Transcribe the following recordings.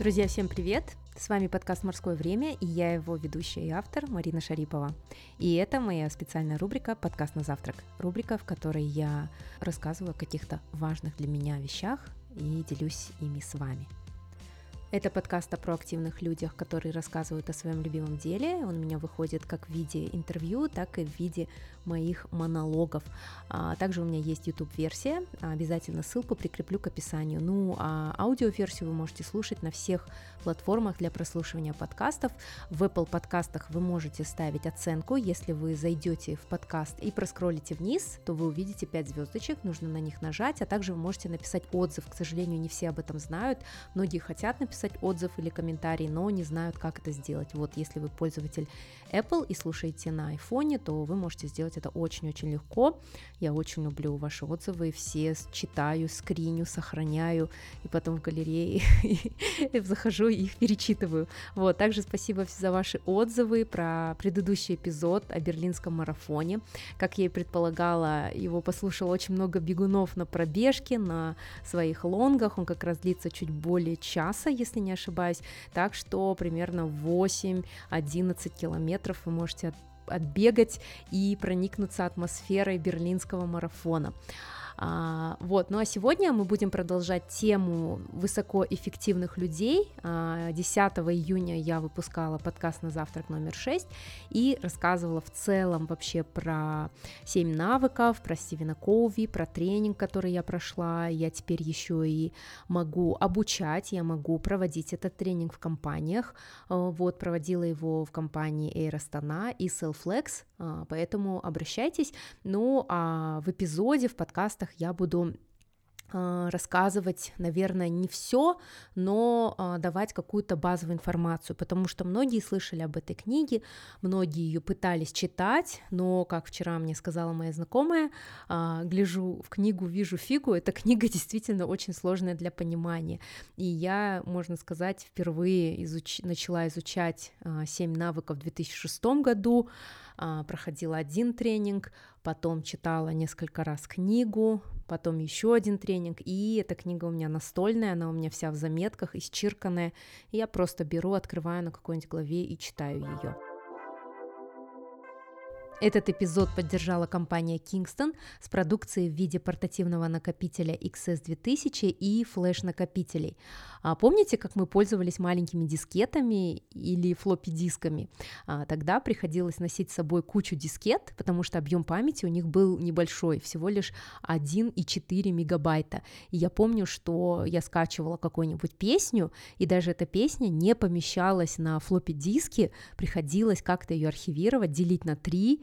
Друзья, всем привет! С вами подкаст «Морское время» и я его ведущая и автор Марина Шарипова. И это моя специальная рубрика «Подкаст на завтрак». Рубрика, в которой я рассказываю о каких-то важных для меня вещах и делюсь ими с вами – это подкаст о проактивных людях, которые рассказывают о своем любимом деле. Он у меня выходит как в виде интервью, так и в виде моих монологов. А также у меня есть YouTube-версия, обязательно ссылку прикреплю к описанию. Ну, а аудиоверсию вы можете слушать на всех платформах для прослушивания подкастов. В Apple подкастах вы можете ставить оценку. Если вы зайдете в подкаст и проскролите вниз, то вы увидите 5 звездочек, нужно на них нажать, а также вы можете написать отзыв. К сожалению, не все об этом знают. Многие хотят написать написать отзыв или комментарий, но не знают, как это сделать. Вот если вы пользователь Apple и слушаете на iPhone, то вы можете сделать это очень-очень легко. Я очень люблю ваши отзывы, все читаю, скриню, сохраняю, и потом в галерее захожу и их перечитываю. Вот, также спасибо за ваши отзывы про предыдущий эпизод о берлинском марафоне. Как я и предполагала, его послушало очень много бегунов на пробежке, на своих лонгах, он как раз длится чуть более часа, если если не ошибаюсь. Так что примерно 8-11 километров вы можете отбегать и проникнуться атмосферой берлинского марафона. А, вот, ну а сегодня мы будем продолжать тему высокоэффективных людей. 10 а, июня я выпускала подкаст на завтрак номер 6 и рассказывала в целом вообще про 7 навыков, про Стивена Коуви, про тренинг, который я прошла. Я теперь еще и могу обучать, я могу проводить этот тренинг в компаниях. А, вот, проводила его в компании Air и Selflex, поэтому обращайтесь. Ну, а в эпизоде, в подкастах я буду а, рассказывать, наверное, не все, но а, давать какую-то базовую информацию, потому что многие слышали об этой книге, многие ее пытались читать, но, как вчера мне сказала моя знакомая, а, гляжу в книгу, вижу фигу, эта книга действительно очень сложная для понимания, и я, можно сказать, впервые изуч... начала изучать семь навыков в 2006 году, проходила один тренинг, потом читала несколько раз книгу, потом еще один тренинг, и эта книга у меня настольная, она у меня вся в заметках, исчирканная, я просто беру, открываю на какой-нибудь главе и читаю ее. Этот эпизод поддержала компания Kingston с продукцией в виде портативного накопителя XS2000 и флеш-накопителей. А помните, как мы пользовались маленькими дискетами или флоппи-дисками? А, тогда приходилось носить с собой кучу дискет, потому что объем памяти у них был небольшой, всего лишь 1,4 мегабайта. И я помню, что я скачивала какую-нибудь песню, и даже эта песня не помещалась на флоппи-диске, приходилось как-то ее архивировать, делить на 3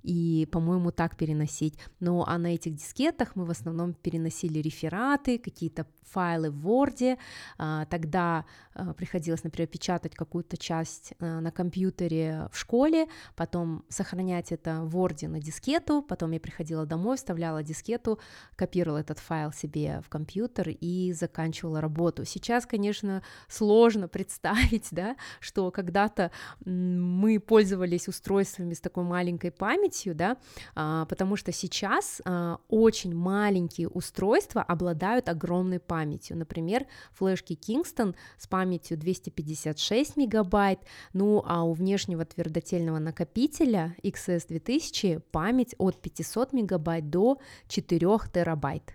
и, по-моему, так переносить. Ну, а на этих дискетах мы в основном переносили рефераты, какие-то файлы в Word, а, тогда а, приходилось, например, печатать какую-то часть а, на компьютере в школе, потом сохранять это в Word на дискету, потом я приходила домой, вставляла дискету, копировала этот файл себе в компьютер и заканчивала работу. Сейчас, конечно, сложно представить, да, что когда-то мы пользовались устройствами с такой маленькой памятью, да, потому что сейчас очень маленькие устройства обладают огромной памятью, памятью. Например, флешки Kingston с памятью 256 мегабайт, ну а у внешнего твердотельного накопителя XS 2000 память от 500 мегабайт до 4 терабайт.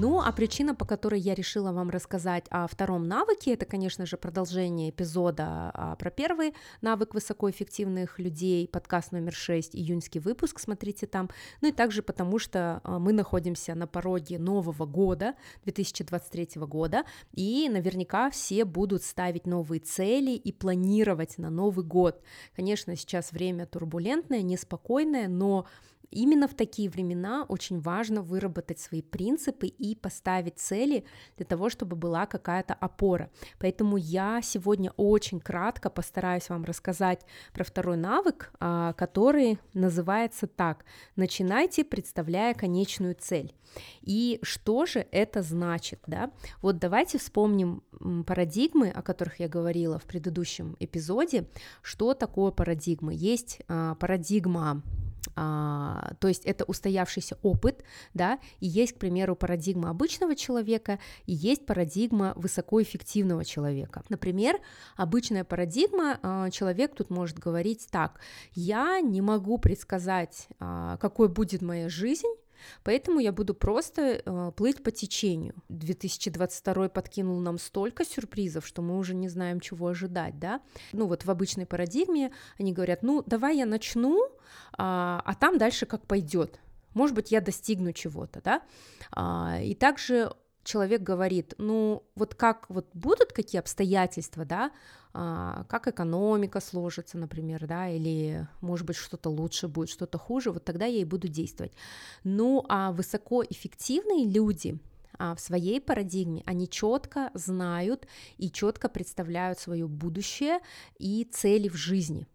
Ну, а причина, по которой я решила вам рассказать о втором навыке, это, конечно же, продолжение эпизода а, про первый навык высокоэффективных людей, подкаст номер 6, июньский выпуск, смотрите там. Ну и также потому, что а, мы находимся на пороге нового года, 2023 года, и наверняка все будут ставить новые цели и планировать на Новый год. Конечно, сейчас время турбулентное, неспокойное, но именно в такие времена очень важно выработать свои принципы и поставить цели для того, чтобы была какая-то опора. Поэтому я сегодня очень кратко постараюсь вам рассказать про второй навык, а, который называется так. Начинайте, представляя конечную цель. И что же это значит, да? Вот давайте вспомним парадигмы, о которых я говорила в предыдущем эпизоде. Что такое парадигмы? Есть а, парадигма а, то есть это устоявшийся опыт, да, и есть, к примеру, парадигма обычного человека, и есть парадигма высокоэффективного человека. Например, обычная парадигма, а, человек тут может говорить так, я не могу предсказать, а, какой будет моя жизнь, Поэтому я буду просто э, плыть по течению. 2022 подкинул нам столько сюрпризов, что мы уже не знаем, чего ожидать, да. Ну вот в обычной парадигме они говорят, ну давай я начну, а, а там дальше как пойдет. Может быть, я достигну чего-то, да. А, и также человек говорит, ну вот как вот будут какие обстоятельства, да, а, как экономика сложится, например, да, или, может быть, что-то лучше будет, что-то хуже, вот тогда я и буду действовать. Ну, а высокоэффективные люди, а, в своей парадигме они четко знают и четко представляют свое будущее и цели в жизни.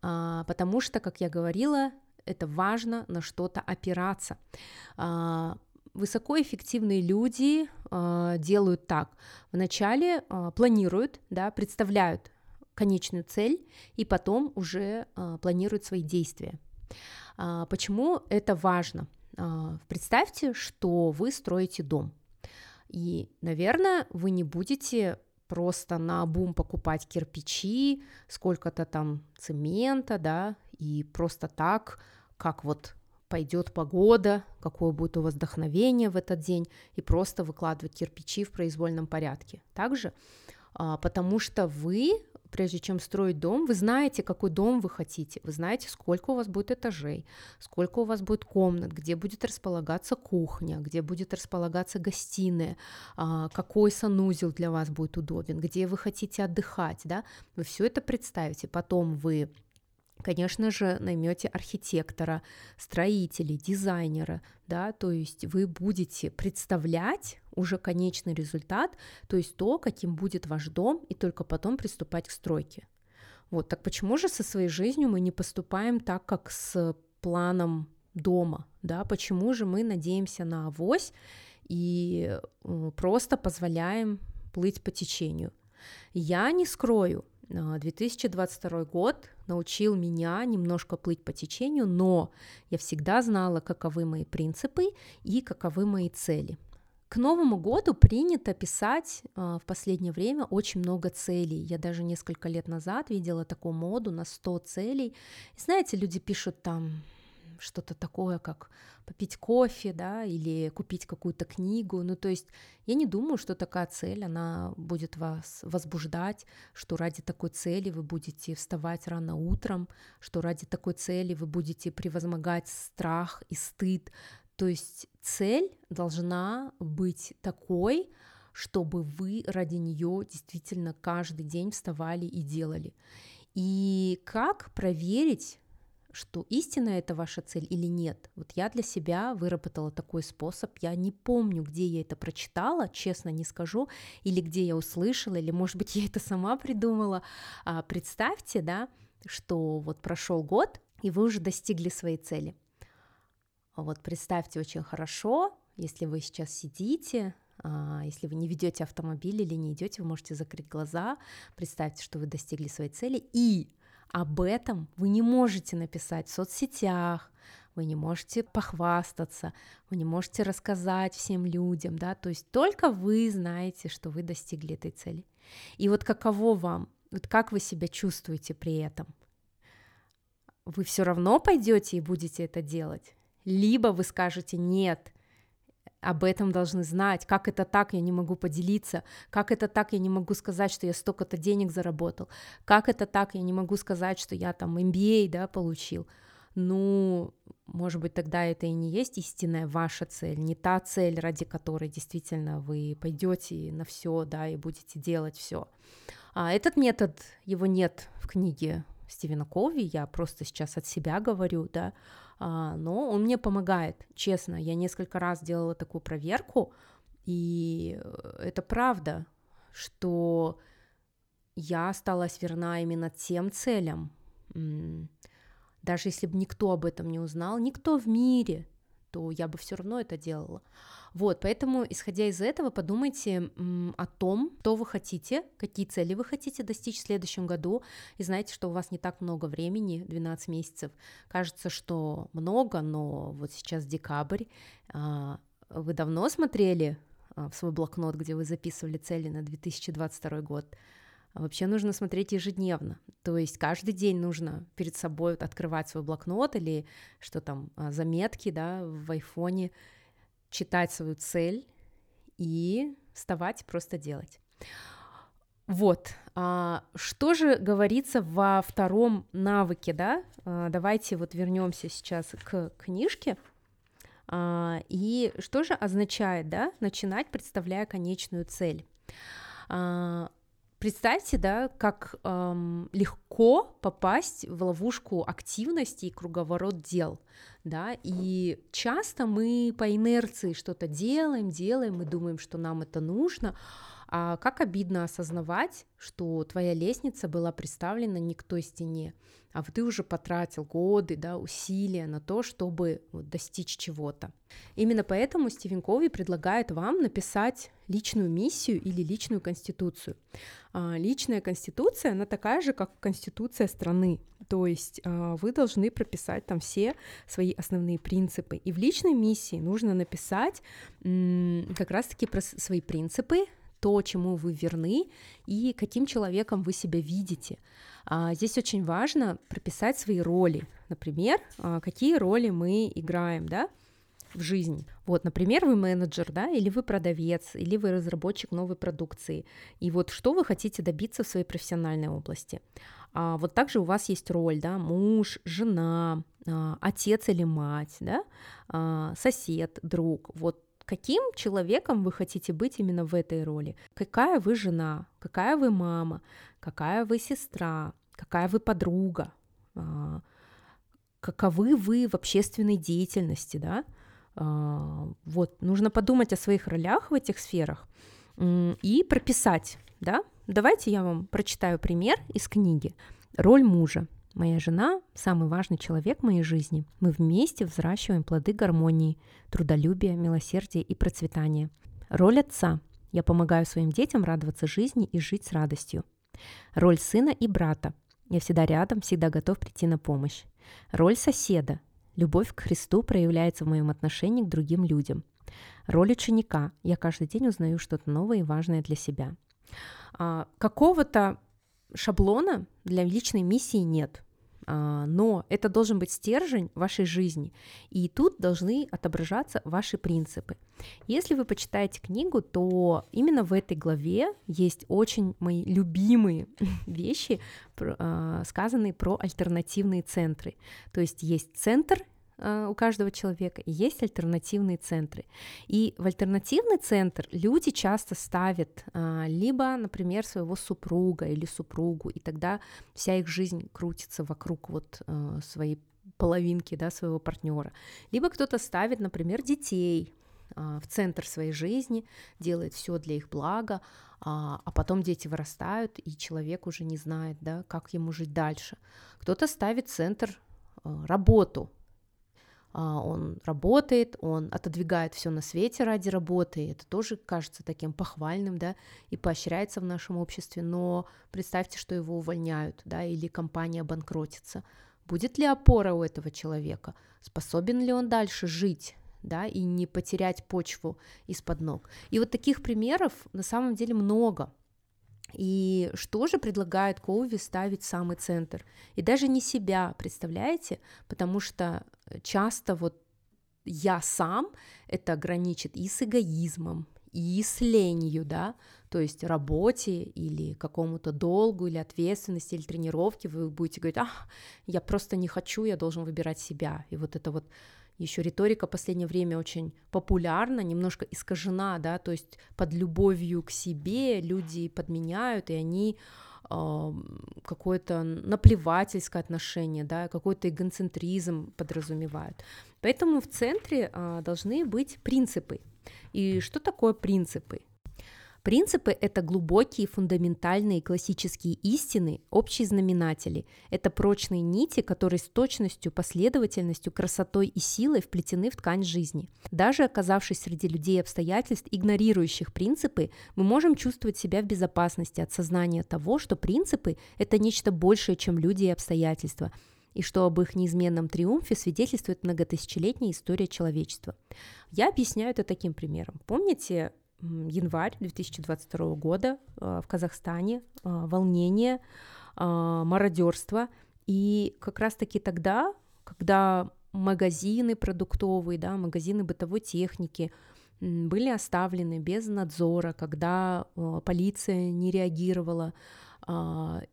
А, потому что, как я говорила, это важно на что-то опираться высокоэффективные люди э, делают так. Вначале э, планируют, да, представляют конечную цель и потом уже э, планируют свои действия. Э, почему это важно? Э, представьте, что вы строите дом. И, наверное, вы не будете просто на бум покупать кирпичи, сколько-то там цемента, да, и просто так, как вот пойдет погода, какое будет у вас вдохновение в этот день, и просто выкладывать кирпичи в произвольном порядке. Также, а, потому что вы, прежде чем строить дом, вы знаете, какой дом вы хотите, вы знаете, сколько у вас будет этажей, сколько у вас будет комнат, где будет располагаться кухня, где будет располагаться гостиная, а, какой санузел для вас будет удобен, где вы хотите отдыхать, да, вы все это представите, потом вы конечно же, наймете архитектора, строителей, дизайнера, да, то есть вы будете представлять уже конечный результат, то есть то, каким будет ваш дом, и только потом приступать к стройке. Вот, так почему же со своей жизнью мы не поступаем так, как с планом дома, да, почему же мы надеемся на авось и э, просто позволяем плыть по течению? Я не скрою, 2022 а, год научил меня немножко плыть по течению, но я всегда знала, каковы мои принципы и каковы мои цели. К Новому году принято писать э, в последнее время очень много целей. Я даже несколько лет назад видела такую моду на 100 целей. И знаете, люди пишут там что-то такое, как попить кофе, да, или купить какую-то книгу. Ну, то есть я не думаю, что такая цель, она будет вас возбуждать, что ради такой цели вы будете вставать рано утром, что ради такой цели вы будете превозмогать страх и стыд. То есть цель должна быть такой, чтобы вы ради нее действительно каждый день вставали и делали. И как проверить, что истина это ваша цель или нет. Вот я для себя выработала такой способ. Я не помню, где я это прочитала, честно не скажу, или где я услышала, или, может быть, я это сама придумала. А, представьте, да, что вот прошел год, и вы уже достигли своей цели. Вот представьте очень хорошо, если вы сейчас сидите, а, если вы не ведете автомобиль или не идете, вы можете закрыть глаза, представьте, что вы достигли своей цели, и об этом вы не можете написать в соцсетях, вы не можете похвастаться, вы не можете рассказать всем людям, да, то есть только вы знаете, что вы достигли этой цели. И вот каково вам, вот как вы себя чувствуете при этом? Вы все равно пойдете и будете это делать? Либо вы скажете нет, об этом должны знать, как это так, я не могу поделиться, как это так, я не могу сказать, что я столько-то денег заработал, как это так, я не могу сказать, что я там MBA, да, получил. Ну, может быть, тогда это и не есть истинная ваша цель, не та цель, ради которой действительно вы пойдете на все, да, и будете делать все. А этот метод, его нет в книге Стивена Кови, я просто сейчас от себя говорю, да, но он мне помогает, честно. Я несколько раз делала такую проверку, и э, это правда, что я осталась верна именно тем целям, даже если бы никто об этом не узнал, никто в мире, то я бы все равно это делала. Вот, поэтому, исходя из этого, подумайте о том, что вы хотите, какие цели вы хотите достичь в следующем году, и знаете, что у вас не так много времени, 12 месяцев. Кажется, что много, но вот сейчас декабрь. А, вы давно смотрели а, в свой блокнот, где вы записывали цели на 2022 год? А вообще нужно смотреть ежедневно. То есть каждый день нужно перед собой открывать свой блокнот или что там, заметки, да, в айфоне, читать свою цель и вставать просто делать. Вот, а, что же говорится во втором навыке, да? А, давайте вот вернемся сейчас к книжке. А, и что же означает, да, начинать, представляя конечную цель? Представьте, да, как эм, легко попасть в ловушку активности и круговорот дел, да, и часто мы по инерции что-то делаем, делаем, мы думаем, что нам это нужно, а как обидно осознавать, что твоя лестница была представлена не к той стене, а ты уже потратил годы, да, усилия на то, чтобы вот, достичь чего-то. Именно поэтому Стивен Кови предлагает вам написать личную миссию или личную конституцию. А, личная конституция, она такая же, как конституция страны, то есть а, вы должны прописать там все свои основные принципы. И в личной миссии нужно написать как раз-таки про свои принципы, то, чему вы верны и каким человеком вы себя видите. А, здесь очень важно прописать свои роли. Например, а, какие роли мы играем, да, в жизни. Вот, например, вы менеджер, да, или вы продавец, или вы разработчик новой продукции. И вот что вы хотите добиться в своей профессиональной области. А вот также у вас есть роль, да, муж, жена, а, отец или мать, да, сосед, друг. Вот каким человеком вы хотите быть именно в этой роли. Какая вы жена, какая вы мама, какая вы сестра, какая вы подруга, а, каковы вы в общественной деятельности, да. А, вот, нужно подумать о своих ролях в этих сферах и прописать, да. Давайте я вам прочитаю пример из книги. Роль мужа. Моя жена – самый важный человек в моей жизни. Мы вместе взращиваем плоды гармонии, трудолюбия, милосердия и процветания. Роль отца. Я помогаю своим детям радоваться жизни и жить с радостью. Роль сына и брата. Я всегда рядом, всегда готов прийти на помощь. Роль соседа. Любовь к Христу проявляется в моем отношении к другим людям. Роль ученика. Я каждый день узнаю что-то новое и важное для себя. А, какого-то шаблона для личной миссии нет. А, но это должен быть стержень вашей жизни, и тут должны отображаться ваши принципы. Если вы почитаете книгу, то именно в этой главе есть очень мои любимые вещи, а, сказанные про альтернативные центры. То есть есть центр у каждого человека, и есть альтернативные центры. И в альтернативный центр люди часто ставят а, либо, например, своего супруга или супругу, и тогда вся их жизнь крутится вокруг вот э, своей половинки, да, своего партнера. Либо кто-то ставит, например, детей а, в центр своей жизни, делает все для их блага, а, а потом дети вырастают, и человек уже не знает, да, как ему жить дальше. Кто-то ставит центр э, работу, он работает, он отодвигает все на свете ради работы, это тоже кажется таким похвальным, да, и поощряется в нашем обществе, но представьте, что его увольняют, да, или компания банкротится. Будет ли опора у этого человека? Способен ли он дальше жить? да, и не потерять почву из-под ног. И вот таких примеров на самом деле много. И что же предлагает Коуви ставить в самый центр? И даже не себя, представляете? Потому что часто вот я сам это граничит и с эгоизмом, и с ленью, да, то есть работе или какому-то долгу, или ответственности, или тренировке, вы будете говорить, а, я просто не хочу, я должен выбирать себя. И вот это вот еще риторика в последнее время очень популярна, немножко искажена, да, то есть под любовью к себе люди подменяют, и они какое-то наплевательское отношение, да, какой-то эгоцентризм подразумевают. Поэтому в центре а, должны быть принципы. И что такое принципы? Принципы — это глубокие, фундаментальные классические истины, общие знаменатели. Это прочные нити, которые с точностью, последовательностью, красотой и силой вплетены в ткань жизни. Даже оказавшись среди людей обстоятельств, игнорирующих принципы, мы можем чувствовать себя в безопасности от сознания того, что принципы — это нечто большее, чем люди и обстоятельства, и что об их неизменном триумфе свидетельствует многотысячелетняя история человечества. Я объясняю это таким примером. Помните январь 2022 года э, в Казахстане, э, волнение, э, мародерство. И как раз-таки тогда, когда магазины продуктовые, да, магазины бытовой техники были оставлены без надзора, когда полиция не реагировала,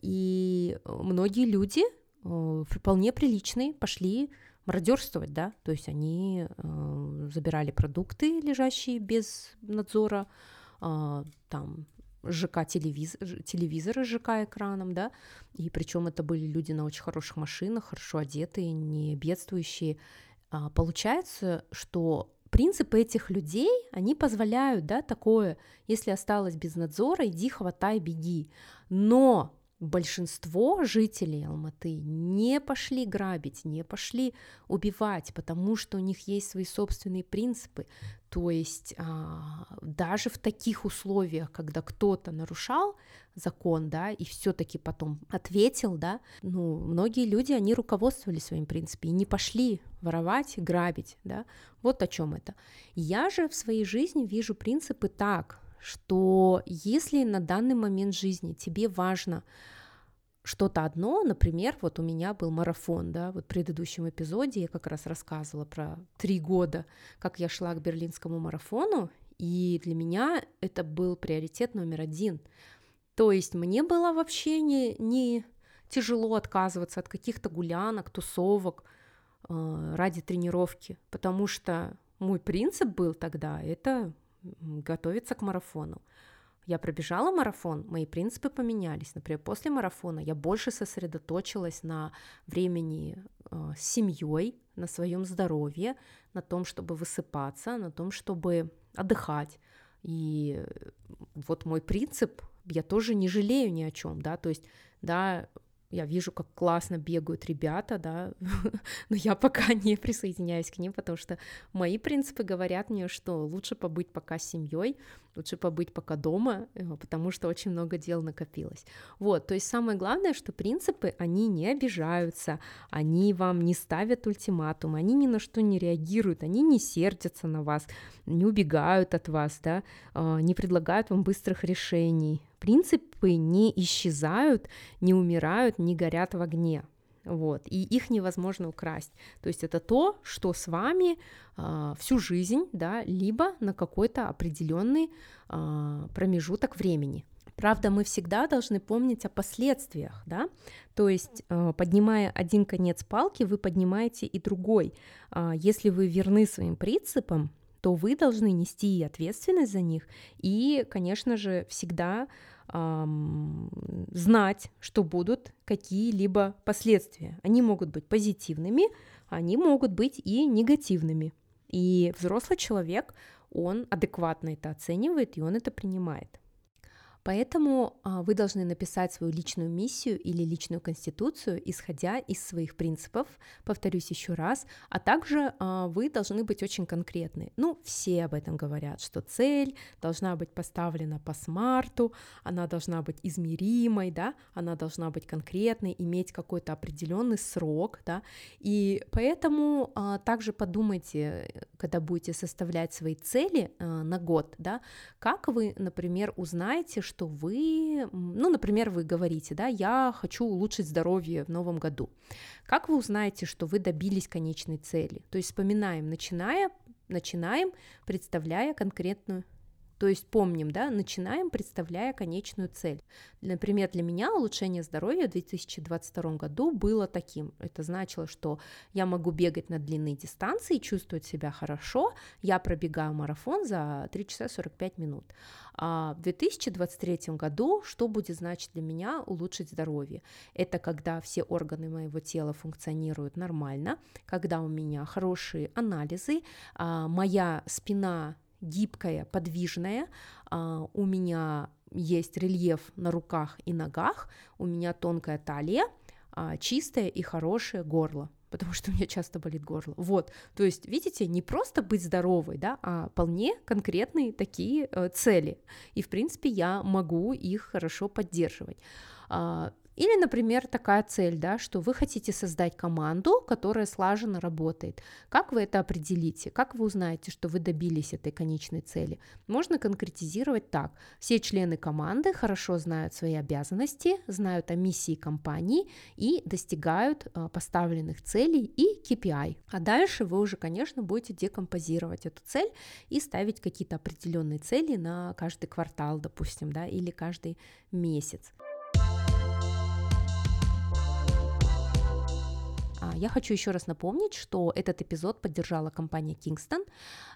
и многие люди вполне приличные пошли мародерствовать, да, то есть они э, забирали продукты, лежащие без надзора, э, там ЖК телевизор, телевизоры с ЖК экраном, да, и причем это были люди на очень хороших машинах, хорошо одетые, не бедствующие. А, получается, что принципы этих людей, они позволяют, да, такое, если осталось без надзора, иди, хватай, беги. Но большинство жителей Алматы не пошли грабить, не пошли убивать, потому что у них есть свои собственные принципы. То есть а, даже в таких условиях, когда кто-то нарушал закон, да, и все-таки потом ответил, да, ну, многие люди, они руководствовались своим принципом и не пошли воровать, грабить, да, вот о чем это. Я же в своей жизни вижу принципы так, что если на данный момент жизни тебе важно что-то одно, например, вот у меня был марафон, да, вот в предыдущем эпизоде я как раз рассказывала про три года, как я шла к берлинскому марафону, и для меня это был приоритет номер один. То есть мне было вообще не, не тяжело отказываться от каких-то гулянок, тусовок э, ради тренировки, потому что мой принцип был тогда это готовиться к марафону. Я пробежала марафон, мои принципы поменялись. Например, после марафона я больше сосредоточилась на времени э, с семьей, на своем здоровье, на том, чтобы высыпаться, на том, чтобы отдыхать. И вот мой принцип, я тоже не жалею ни о чем, да, то есть, да, я вижу, как классно бегают ребята, да, но я пока не присоединяюсь к ним, потому что мои принципы говорят мне, что лучше побыть пока с семьей, лучше побыть пока дома, э, потому что очень много дел накопилось. Вот, то есть самое главное, что принципы, они не обижаются, они вам не ставят ультиматум, они ни на что не реагируют, они не сердятся на вас, не убегают от вас, да, а, не предлагают вам быстрых решений, принципы не исчезают, не умирают, не горят в огне. Вот, и их невозможно украсть. То есть это то, что с вами э, всю жизнь, да, либо на какой-то определенный э, промежуток времени. Правда, мы всегда должны помнить о последствиях, да, то есть э, поднимая один конец палки, вы поднимаете и другой. Если вы верны своим принципам, то вы должны нести ответственность за них и, конечно же, всегда знать, что будут какие-либо последствия. Они могут быть позитивными, они могут быть и негативными. И взрослый человек, он адекватно это оценивает, и он это принимает. Поэтому а, вы должны написать свою личную миссию или личную конституцию, исходя из своих принципов, повторюсь еще раз, а также а, вы должны быть очень конкретны. Ну, все об этом говорят, что цель должна быть поставлена по смарту, она должна быть измеримой, да, она должна быть конкретной, иметь какой-то определенный срок, да, и поэтому а, также подумайте, когда будете составлять свои цели на год, да, как вы, например, узнаете, что вы, ну, например, вы говорите, да, я хочу улучшить здоровье в новом году. Как вы узнаете, что вы добились конечной цели? То есть вспоминаем, начиная, начинаем, представляя конкретную То есть помним, да, начинаем, представляя конечную цель. Например, для меня улучшение здоровья в 2022 году было таким. Это значило, что я могу бегать на длинные дистанции, чувствовать себя хорошо, я пробегаю марафон за 3 часа 45 минут. А в 2023 году что будет значить для меня улучшить здоровье? Это когда все органы моего тела функционируют нормально, когда у меня хорошие анализы, а, моя спина гибкая, подвижная, у меня есть рельеф на руках и ногах, у меня тонкая талия, а, чистое и хорошее горло потому что у меня часто болит горло. Вот, то есть, видите, не просто быть здоровой, да, а вполне конкретные такие э, цели. И, в принципе, я могу их хорошо поддерживать. А, или, например, такая цель, да, что вы хотите создать команду, которая слаженно работает. Как вы это определите? Как вы узнаете, что вы добились этой конечной цели? Можно конкретизировать так. Все члены команды хорошо знают свои обязанности, знают о миссии компании и достигают а, поставленных целей и KPI. А дальше вы уже, конечно, будете декомпозировать эту цель и ставить какие-то определенные цели на каждый квартал, допустим, да, или каждый месяц. Я хочу еще раз напомнить, что этот эпизод поддержала компания Kingston,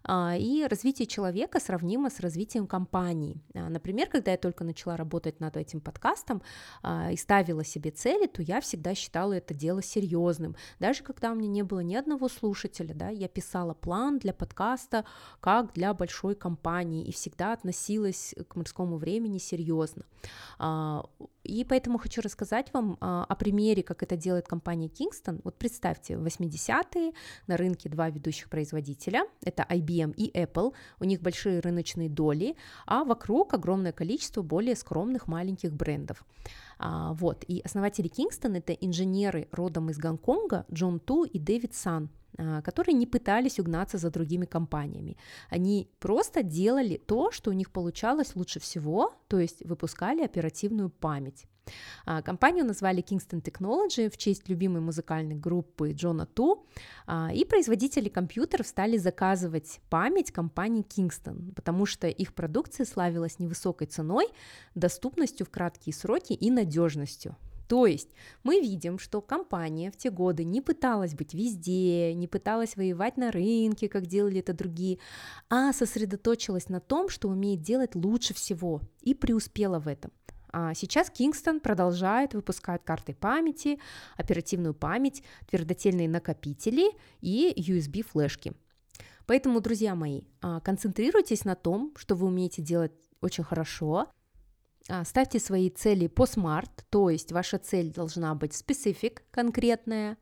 а, и развитие человека сравнимо с развитием компании. А, например, когда я только начала работать над этим подкастом и ставила себе цели, то я всегда считала это дело серьезным. Даже когда у меня не было ни одного слушателя, да, я писала план для подкаста как для большой компании и всегда относилась к морскому времени серьезно. И поэтому хочу рассказать вам о примере, как это делает компания Kingston. Вот представьте, в 80-е на рынке два ведущих производителя, это IBM и Apple, у них большие рыночные доли, а вокруг огромное количество более скромных маленьких брендов. А, вот, и основатели Kingston это инженеры родом из Гонконга Джон Ту и Дэвид Сан, а, которые не пытались угнаться за другими компаниями. Они просто делали то, что у них получалось лучше всего, то есть выпускали оперативную память. А, компанию назвали Kingston Technology в честь любимой музыкальной группы Джона Ту, а, и производители компьютеров стали заказывать память компании Kingston, потому что их продукция славилась невысокой ценой, доступностью в краткие сроки и надежностью. То есть мы видим, что компания в те годы не пыталась быть везде, не пыталась воевать на рынке, как делали это другие, а сосредоточилась на том, что умеет делать лучше всего и преуспела в этом. А сейчас Kingston продолжает выпускать карты памяти, оперативную память, твердотельные накопители и USB-флешки. Поэтому, друзья мои, а, концентрируйтесь на том, что вы умеете делать очень хорошо, а, Ставьте свои цели по SMART, то есть ваша цель должна быть specific, конкретная,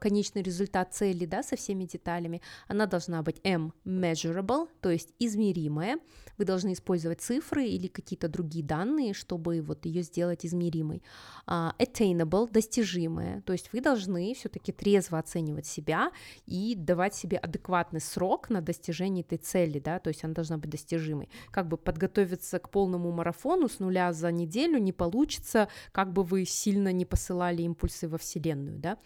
конечный результат цели, да, со всеми деталями, она должна быть M measurable, то есть измеримая. Вы должны использовать цифры или какие-то другие данные, чтобы вот ее сделать измеримой. Uh, attainable, достижимая, то есть вы должны все-таки трезво оценивать себя и давать себе адекватный срок на достижение этой цели, да, то есть она должна быть достижимой. Как бы подготовиться к полному марафону с нуля за неделю не получится, как бы вы сильно не посылали импульсы во Вселенную, да.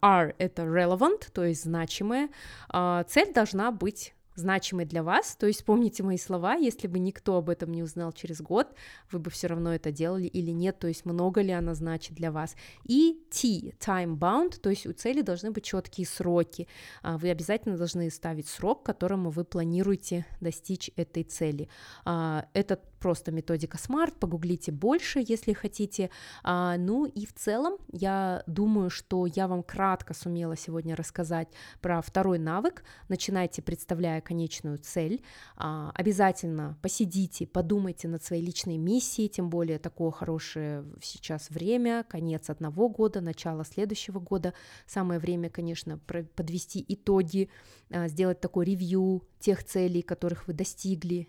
R — это relevant, то есть значимое. А, цель должна быть значимой для вас. То есть помните мои слова, если бы никто об этом не узнал через год, вы бы все равно это делали или нет, то есть много ли она значит для вас. И T, time bound, то есть у цели должны быть четкие сроки. А, вы обязательно должны ставить срок, которому вы планируете достичь этой цели. А, это просто методика SMART, погуглите больше, если хотите. А, ну и в целом я думаю, что я вам кратко сумела сегодня рассказать про второй навык. Начинайте, представляя конечную цель. А, обязательно посидите, подумайте над своей личной миссией, тем более такое хорошее сейчас время, конец одного года, начало следующего года. Самое время, конечно, подвести итоги, а, сделать такой ревью тех целей, которых вы достигли,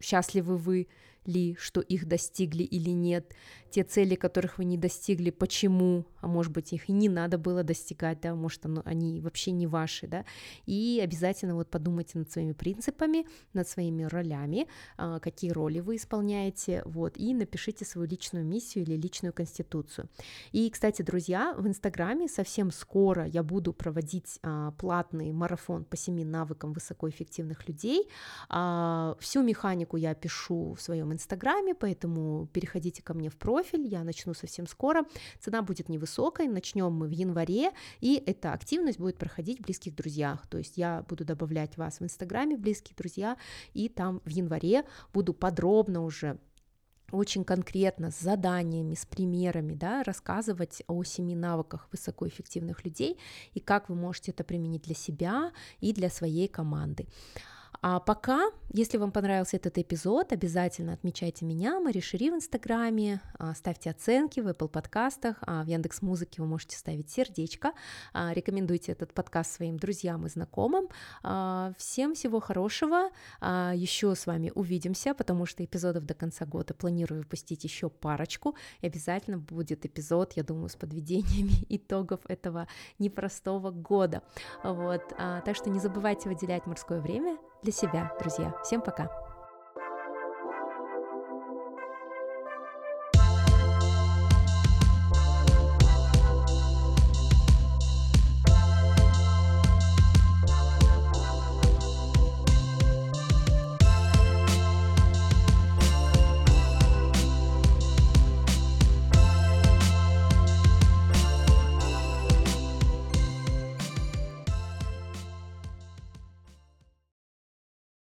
счастливы вы ли, что их достигли или нет, те цели, которых вы не достигли, почему, а может быть, их и не надо было достигать, да, может, оно, они вообще не ваши, да, и обязательно вот подумайте над своими принципами, над своими ролями, а, какие роли вы исполняете, вот, и напишите свою личную миссию или личную конституцию. И, кстати, друзья, в Инстаграме совсем скоро я буду проводить а, платный марафон по семи навыкам высокоэффективных людей. А, всю механику я пишу в своем Инстаграме, поэтому переходите ко мне в профиль, я начну совсем скоро. Цена будет невысокой, начнем мы в январе, и эта активность будет проходить в близких друзьях. То есть я буду добавлять вас в Инстаграме близкие друзья, и там в январе буду подробно уже очень конкретно с заданиями, с примерами, да, рассказывать о семи навыках высокоэффективных людей и как вы можете это применить для себя и для своей команды. А пока, если вам понравился этот эпизод, обязательно отмечайте меня, Мари Шири в Инстаграме, а, ставьте оценки в Apple подкастах, а в Яндекс Музыке вы можете ставить сердечко, а, рекомендуйте этот подкаст своим друзьям и знакомым. Всем всего хорошего, еще с вами увидимся, потому что эпизодов до конца года планирую выпустить еще парочку, и обязательно будет эпизод, я думаю, с подведениями итогов этого непростого года. Вот, так что не забывайте выделять морское время для себя, друзья. Всем пока!